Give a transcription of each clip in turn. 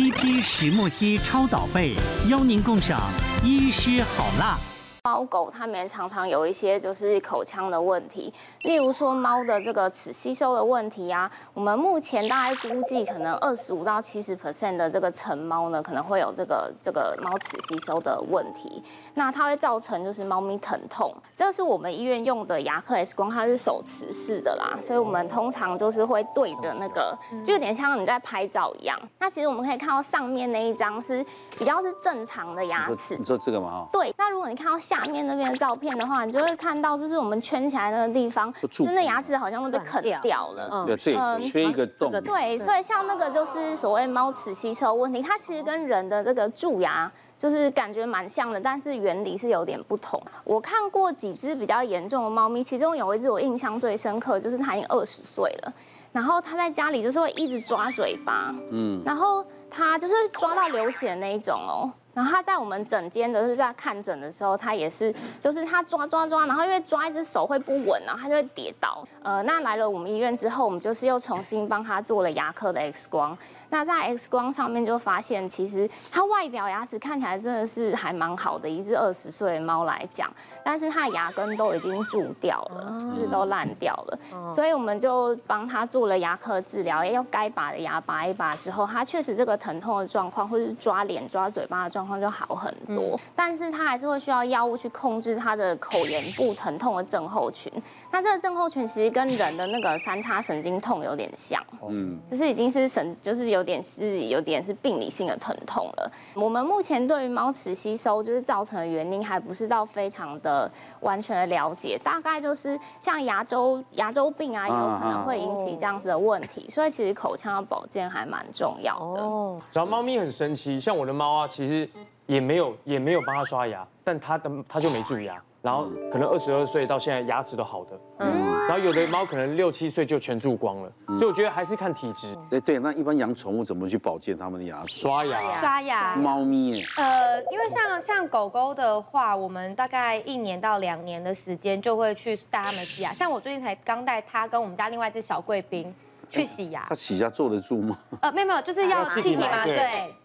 一批石墨烯超导被，邀您共赏医师好辣。猫狗它们常常有一些就是口腔的问题，例如说猫的这个齿吸收的问题啊，我们目前大概估计可能二十五到七十 percent 的这个成猫呢，可能会有这个这个猫齿吸收的问题，那它会造成就是猫咪疼痛。这是我们医院用的牙科 X 光，它是手持式的啦，所以我们通常就是会对着那个，就有点像你在拍照一样。那其实我们可以看到上面那一张是比较是正常的牙齿，你说这个吗？哈，对。那如果你看到下面那边的照片的话，你就会看到，就是我们圈起来那个地方，真的牙齿好像都被啃掉了。嗯，对，缺一个洞。对，所以像那个就是所谓猫齿吸收问题，它其实跟人的这个蛀牙就是感觉蛮像的，但是原理是有点不同。我看过几只比较严重的猫咪，其中有一只我印象最深刻，就是它已经二十岁了，然后它在家里就是会一直抓嘴巴，嗯，然后它就是抓到流血那一种哦。然后他在我们诊间的是在看诊的时候，他也是，就是他抓抓抓，然后因为抓一只手会不稳，然后他就会跌倒。呃，那来了我们医院之后，我们就是又重新帮他做了牙科的 X 光。那在 X 光上面就发现，其实它外表牙齿看起来真的是还蛮好的，一只二十岁的猫来讲，但是它的牙根都已经蛀掉了，就是都烂掉了，所以我们就帮他做了牙科治疗，要该拔的牙拔一拔之后，它确实这个疼痛的状况，或者是抓脸、抓嘴巴的状况就好很多，但是它还是会需要药物去控制它的口炎部疼痛的症候群。那这个症候群其实跟人的那个三叉神经痛有点像，嗯，就是已经是神，就是有点是有点是病理性的疼痛了。我们目前对于猫齿吸收就是造成的原因还不是到非常的完全的了解，大概就是像牙周牙周病啊，也有可能会引起这样子的问题。所以其实口腔的保健还蛮重要的。哦，然后猫咪很神奇，像我的猫啊，其实也没有也没有帮它刷牙，但它的它就没蛀牙。然后可能二十二岁到现在牙齿都好的，嗯，然后有的猫可能六七岁就全蛀光了，所以我觉得还是看体质。对对，那一般养宠物怎么去保健它们的牙齿？刷牙，刷牙。猫咪，呃，因为像像狗狗的话，我们大概一年到两年的时间就会去带它们洗牙。像我最近才刚带它跟我们家另外一只小贵宾去洗牙。它洗牙坐得住吗？呃，没有没有，就是要气体麻醉，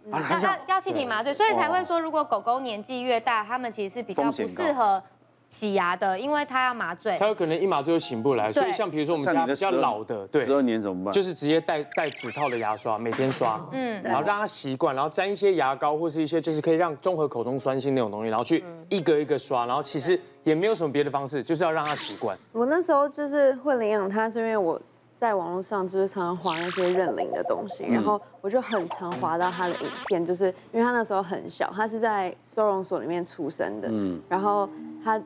要要要气体麻醉，所以才会说，如果狗狗年纪越大，它们其实是比较不适合。洗牙的，因为他要麻醉，他有可能一麻醉就醒不来，所以像比如说我们家比较老的，对，十二年怎么办？就是直接带带指套的牙刷，每天刷，嗯，然后让他习惯，然后沾一些牙膏或是一些就是可以让中和口中酸性那种东西，然后去一个一个刷，然后其实也没有什么别的方式，就是要让他习惯。我那时候就是会领养他，是因为我在网络上就是常常滑那些认领的东西，然后我就很常滑到他的影片，就是因为他那时候很小，他是在收容所里面出生的，嗯，然后它。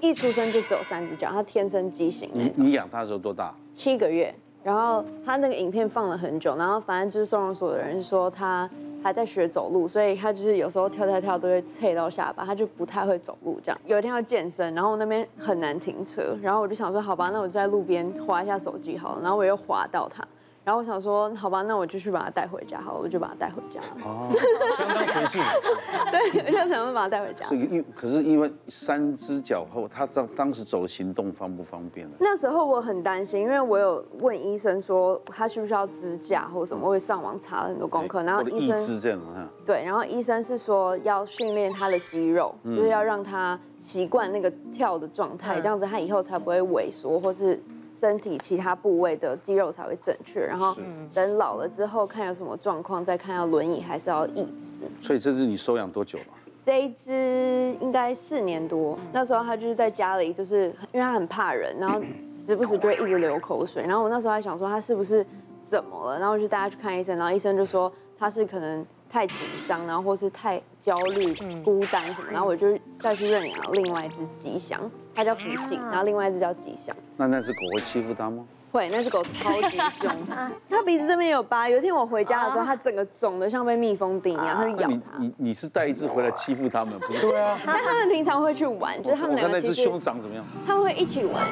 一出生就只有三只脚，它天生畸形。你你养它的时候多大？七个月。然后它那个影片放了很久，然后反正就是收容所的人说它还在学走路，所以它就是有时候跳跳跳都会脆到下巴，它就不太会走路这样。有一天要健身，然后那边很难停车，然后我就想说好吧，那我就在路边划一下手机好了，然后我又划到它。然后我想说，好吧，那我就去把它带回家，好了，我就把它带回家。哦，相当随性。对，我就想说把它带回家。是因可是因为三只脚后，它当当时走的行动方不方便呢？那时候我很担心，因为我有问医生说他需不需要支架或者什么，我会上网查了很多功课，然后医生这样对，然后医生是说要训练他的肌肉，就是要让他习惯那个跳的状态，这样子他以后才不会萎缩或是。身体其他部位的肌肉才会正确，然后等老了之后看有什么状况，再看要轮椅还是要义肢。所以这只你收养多久了？这一只应该四年多。那时候它就是在家里，就是因为它很怕人，然后时不时就会一直流口水。然后我那时候还想说它是不是怎么了，然后就带它去看医生，然后医生就说它是可能太紧张，然后或是太焦虑、孤单什么。然后我就再去认养另外一只吉祥。它叫福庆，然后另外一只叫吉祥。那那只狗会欺负它吗？会，那只狗超级凶。它鼻子这边有疤。有一天我回家的时候，它整个肿的像被蜜蜂叮一样，它就咬它。你你是带一只回来欺负它们？不是。对啊。但他们平常会去玩，就是他们两个。那只凶长怎么样？他们会一起玩。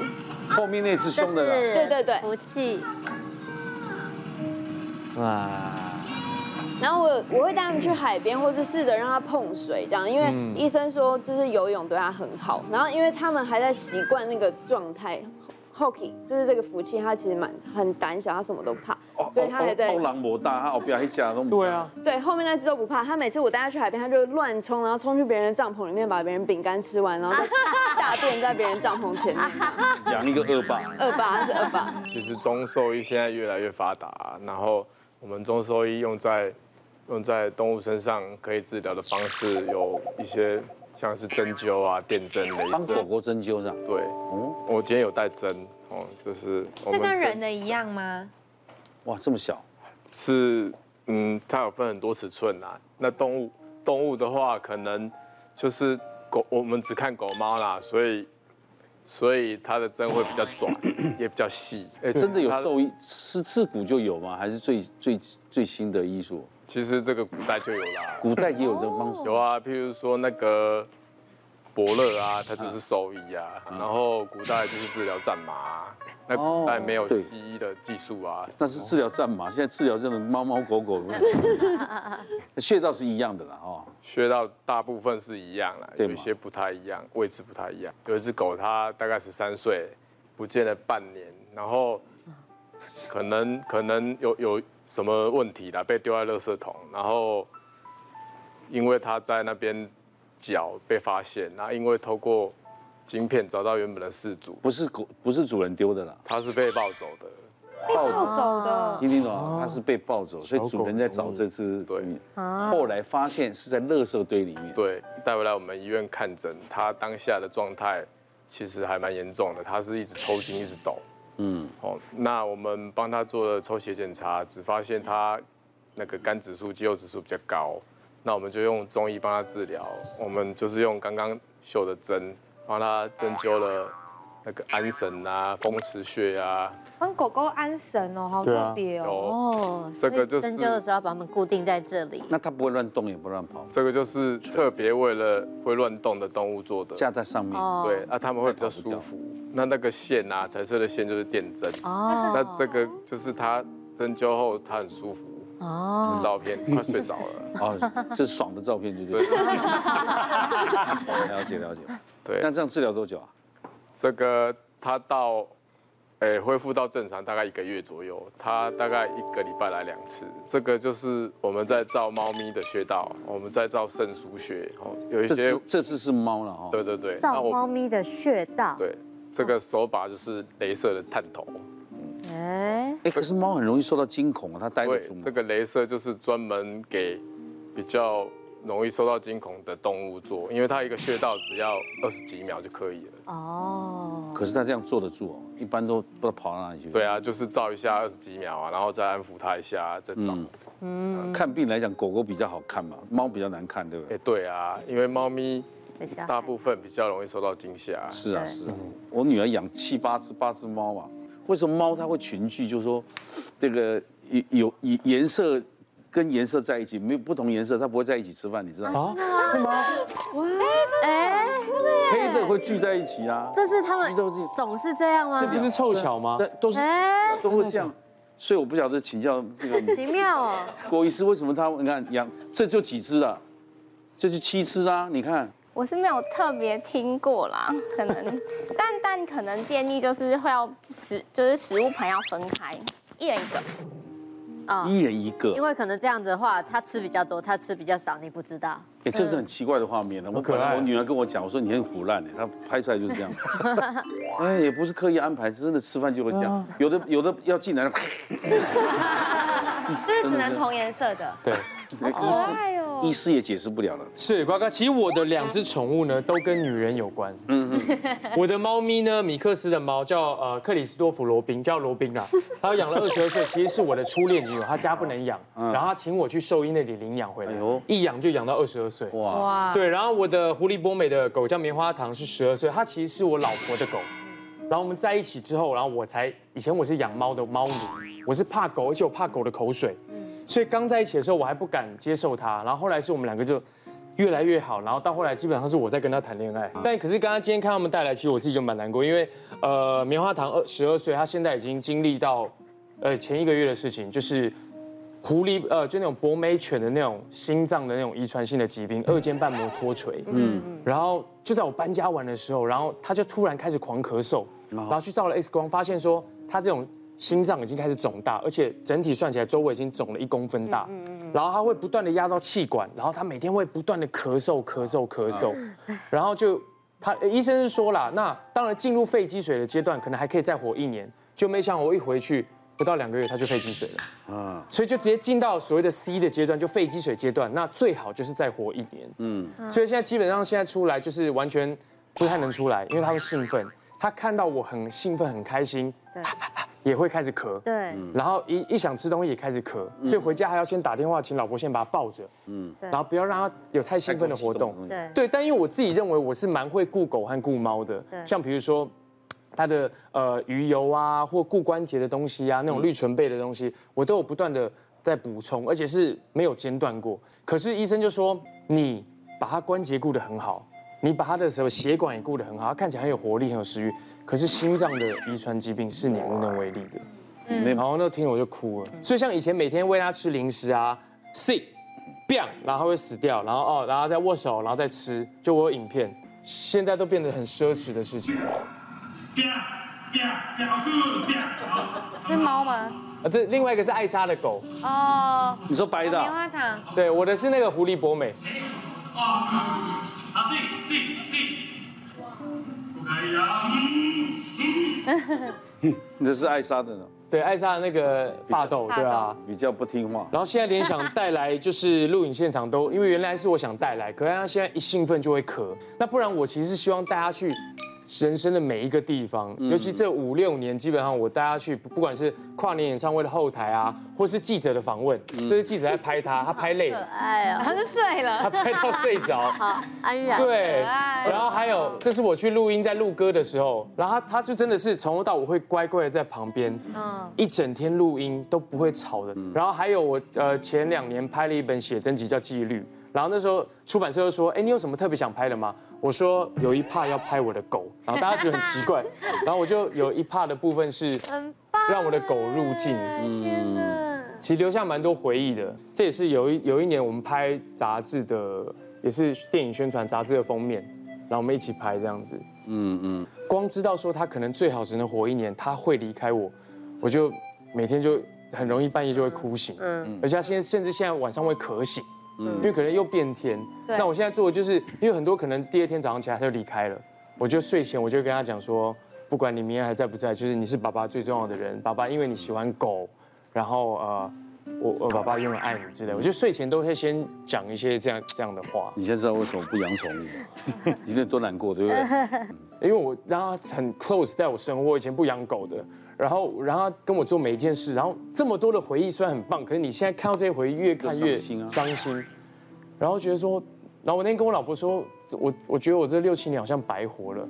后面那只凶的。对对对。福气。哇。然后我我会带他们去海边，或是试着让他碰水，这样，因为医生说就是游泳对他很好。然后因为他们还在习惯那个状态，Hockey，就是这个福气，他其实蛮很胆小，他什么都怕，哦所以他还在欧狼魔大，他后边还夹都对啊，对后面那只都不怕。他每次我带他去海边，他就乱冲，然后冲去别人的帐篷里面，把别人饼干吃完，然后再 大便在别人帐篷前面。养一个恶霸。恶霸，他是恶霸。其实中兽医现在越来越发达，然后我们中兽医用在用在动物身上可以治疗的方式有一些，像是针灸啊、电针、雷射。帮狗狗针灸这样。对，我今天有带针哦，就是我这跟人的一样吗？哇，这么小。是嗯，它有分很多尺寸啊。那动物动物的话，可能就是狗，我们只看狗猫啦，所以所以它的针会比较短，也比较细。哎，真的有它兽医是自古就有吗？还是最最最新的医术？其实这个古代就有啦。古代也有这个方式。有啊，譬如说那个伯乐啊，他就是兽医啊，然后古代就是治疗战马啊，那古代没有对西医的技术啊，那是治疗战马，现在治疗这种猫猫狗狗，穴道是一样的啦哦。穴道大部分是一样啦，有一些不太一样，位置不太一样。有一只狗，它大概十三岁，不见了半年，然后可能可能有有什么问题啦，被丢在垃圾桶，然后因为他在那边脚被发现，然后因为透过晶片找到原本的事主，不是狗，不是主人丢的啦，他是被抱走的。抱走。的。听听懂啊？它是被抱走，所以主人在找这只。对后来发现是在垃圾堆里面。对，带回来我们医院看诊，它当下的状态其实还蛮严重的，它是一直抽筋，一直抖。嗯，哦，那我们帮他做了抽血检查，只发现他那个肝指数、肌肉指数比较高，那我们就用中医帮他治疗。我们就是用刚刚绣的针，帮他针灸了那个安神啊、风池穴啊。帮狗狗安神哦，好特别哦。有哦，这个就是针灸的时候要把它们固定在这里。那它不会乱动，也不乱跑，这个就是特别为了会乱动的动物做的。架在上面。哦，对，啊，它们会比较舒服。那那个线啊，彩色的线就是电针。哦，那这个就是它针灸后，它很舒服。哦，照片快睡着了。哦，就是爽的照片，对不对？对，了解了解。对那这样治疗多久啊？这个他到，诶恢复到正常大概一个月左右，他大概一个礼拜来两次。这个就是我们在照猫咪的穴道，我们在照肾腧穴，哦，有一些这次，是猫了哈。对对对，照我猫咪的穴道。对这个手把就是镭射的探头，哎，哎，可是猫很容易受到惊恐啊，它待得住这个镭射就是专门给比较容易受到惊恐的动物做，因为它一个穴道只要二十几秒就可以了。哦，可是它这样坐得住哦，一般都不知道跑到哪里去。对啊，就是照一下二十几秒啊，然后再安抚它一下，再照。嗯，看病来讲，狗狗比较好看嘛，猫比较难看，对不对哎，对？啊，因为猫咪大部分比较容易受到惊吓。是啊，是啊。我女儿养七八只八只猫嘛，为什么猫它会群聚？就是说，这个有有颜色跟颜色在一起，没有不同颜色，它不会在一起吃饭，你知道吗？啊，是吗？哎，黑的会聚在一起啊，这是他们总是这样吗？这不是凑巧吗？对，都是哎，都会这样。所以我不晓得请教那个奇妙哦。郭医师，为什么他你看养这就几只啊，这就七只啊？你看，我是没有特别听过啦，可能，但但可能建议就是会要食，就是食物盆要分开，一人一个。啊，一人一个因，为可能这样子的话，他吃比较多，他吃比较少，你不知道。哎，这是很奇怪的画面呢。我可爱本来我女儿跟我讲，我说你很腐烂呢，她拍出来就是这样。哎，也不是刻意安排，是真的吃饭就会这样。有的有的要进来，就是只能同颜色的。对，好可师爱哦。医师也解释不了了。是瓜哥。其实我的两只宠物呢，都跟女人有关。嗯嗯。我的猫咪呢，米克斯的猫叫呃克里斯多夫罗宾，叫罗宾啊。他养了二十二岁，其实是我的初恋女友，她家不能养，然后她请我去兽医那里领养回来哎，一养就养到二十二岁。哇，哇，对，然后我的狐狸博美的狗叫棉花糖，是十二岁，它其实是我老婆的狗。然后我们在一起之后，然后我才以前我是养猫的猫奴，我是怕狗，而且我怕狗的口水，所以刚在一起的时候我还不敢接受他。然后后来是我们两个就越来越好，然后到后来基本上是我在跟他谈恋爱。但可是刚刚今天看他们带来，其实我自己就蛮难过，因为呃棉花糖二十二岁，他现在已经经历到呃前一个月的事情，就是。狐狸呃，就那种博美犬的那种心脏的那种遗传性的疾病，二尖瓣膜脱垂。嗯，然后就在我搬家完的时候，然后他就突然开始狂咳嗽，然后去照了 X 光，发现说他这种心脏已经开始肿大，而且整体算起来周围已经肿了一公分大，然后他会不断的压到气管，然后他每天会不断的咳嗽咳嗽咳嗽，然后就他医生是说啦，那当然进入肺积水的阶段，可能还可以再活一年，就没想我一回去。不到两个月他就肺积水了，啊，所以就直接进到所谓的 C 的阶段，就肺积水阶段。那最好就是再活一年，嗯，所以现在基本上现在出来就是完全不太能出来，因为他会兴奋，他看到我很兴奋很开心，对，也会开始咳，对，然后一一想吃东西也开始咳，所以回家还要先打电话请老婆先把他抱着，嗯，然后不要让他有太兴奋的活动，对，对，但因为我自己认为我是蛮会顾狗和顾猫的，像比如说。它的呃鱼油啊，或固关节的东西啊，那种绿唇贝的东西，我都有不断的在补充，而且是没有间断过。可是医生就说，你把它关节顾得很好，你把它的什么血管也顾得很好，它看起来很有活力，很有食欲。可是心脏的遗传疾病是你无能为力的。嗯，然后那听我就哭了。所以像以前每天喂它吃零食啊，sick，bang，然后会死掉，然后哦，然后再握手，然后再吃，就我有影片，现在都变得很奢侈的事情。是猫吗？啊，这另外一个是爱莎的狗。哦，你说白的？棉花糖。对，我的是那个狐狸博美。你 这是艾莎的呢？对，艾莎的那个霸道，对啊，比较不听话。然后现在连想带来就是录影现场都，因为原来是我想带来，可是他现在一兴奋就会咳。那不然我其实是希望带他去。人生的每一个地方，尤其这五六年，基本上我带他去，不管是跨年演唱会的后台啊，或是记者的访问，这是记者在拍他，他拍累了，哎呀哦，他就睡了，他拍到睡着，好安然，对，然后还有这是我去录音在录歌的时候，然后他他就真的是从头到尾会乖乖的在旁边，嗯，一整天录音都不会吵的，然后还有我呃前两年拍了一本写真集叫《纪律》，然后那时候出版社就说，哎，你有什么特别想拍的吗？我说有一 part 要拍我的狗，然后大家觉得很奇怪，然后我就有一 part 的部分是让我的狗入镜，嗯，其实留下蛮多回忆的。这也是有一有一年我们拍杂志的，也是电影宣传杂志的封面，然后我们一起拍这样子，嗯嗯。光知道说他可能最好只能活一年，他会离开我，我就每天就很容易半夜就会哭醒，嗯，而且他现在甚至现在晚上会咳醒。因为可能又变天，那我现在做的就是，因为很多可能第二天早上起来他就离开了，我就睡前我就跟他讲说，不管你明天还在不在，就是你是爸爸最重要的人，爸爸因为你喜欢狗，然后呃，我我爸爸永远爱你之类，我就睡前都会先讲一些这样这样的话。你现在知道为什么不养宠物？你今天多难过，对不对？因为我让他很 close 在我生活，我以前不养狗的。然后，然后跟我做每一件事，然后这么多的回忆虽然很棒，可是你现在看到这些回忆，越看越伤心啊，伤心。然后觉得说，然后我那天跟我老婆说，我我觉得我这六七年好像白活了。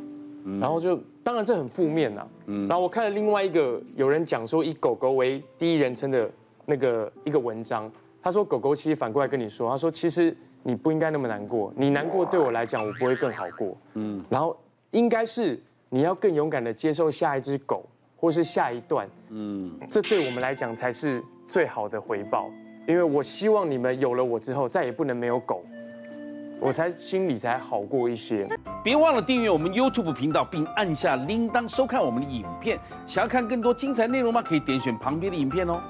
然后就，当然这很负面呐。然后我看了另外一个有人讲说以狗狗为第一人称的那个一个文章，他说狗狗其实反过来跟你说，他说其实你不应该那么难过，你难过对我来讲我不会更好过。嗯。然后应该是你要更勇敢的接受下一只狗。或是下一段，嗯，这对我们来讲才是最好的回报，因为我希望你们有了我之后，再也不能没有狗，我才心里才好过一些。别忘了订阅我们 YouTube 频道，并按下铃铛收看我们的影片。想要看更多精彩内容吗？可以点选旁边的影片哦。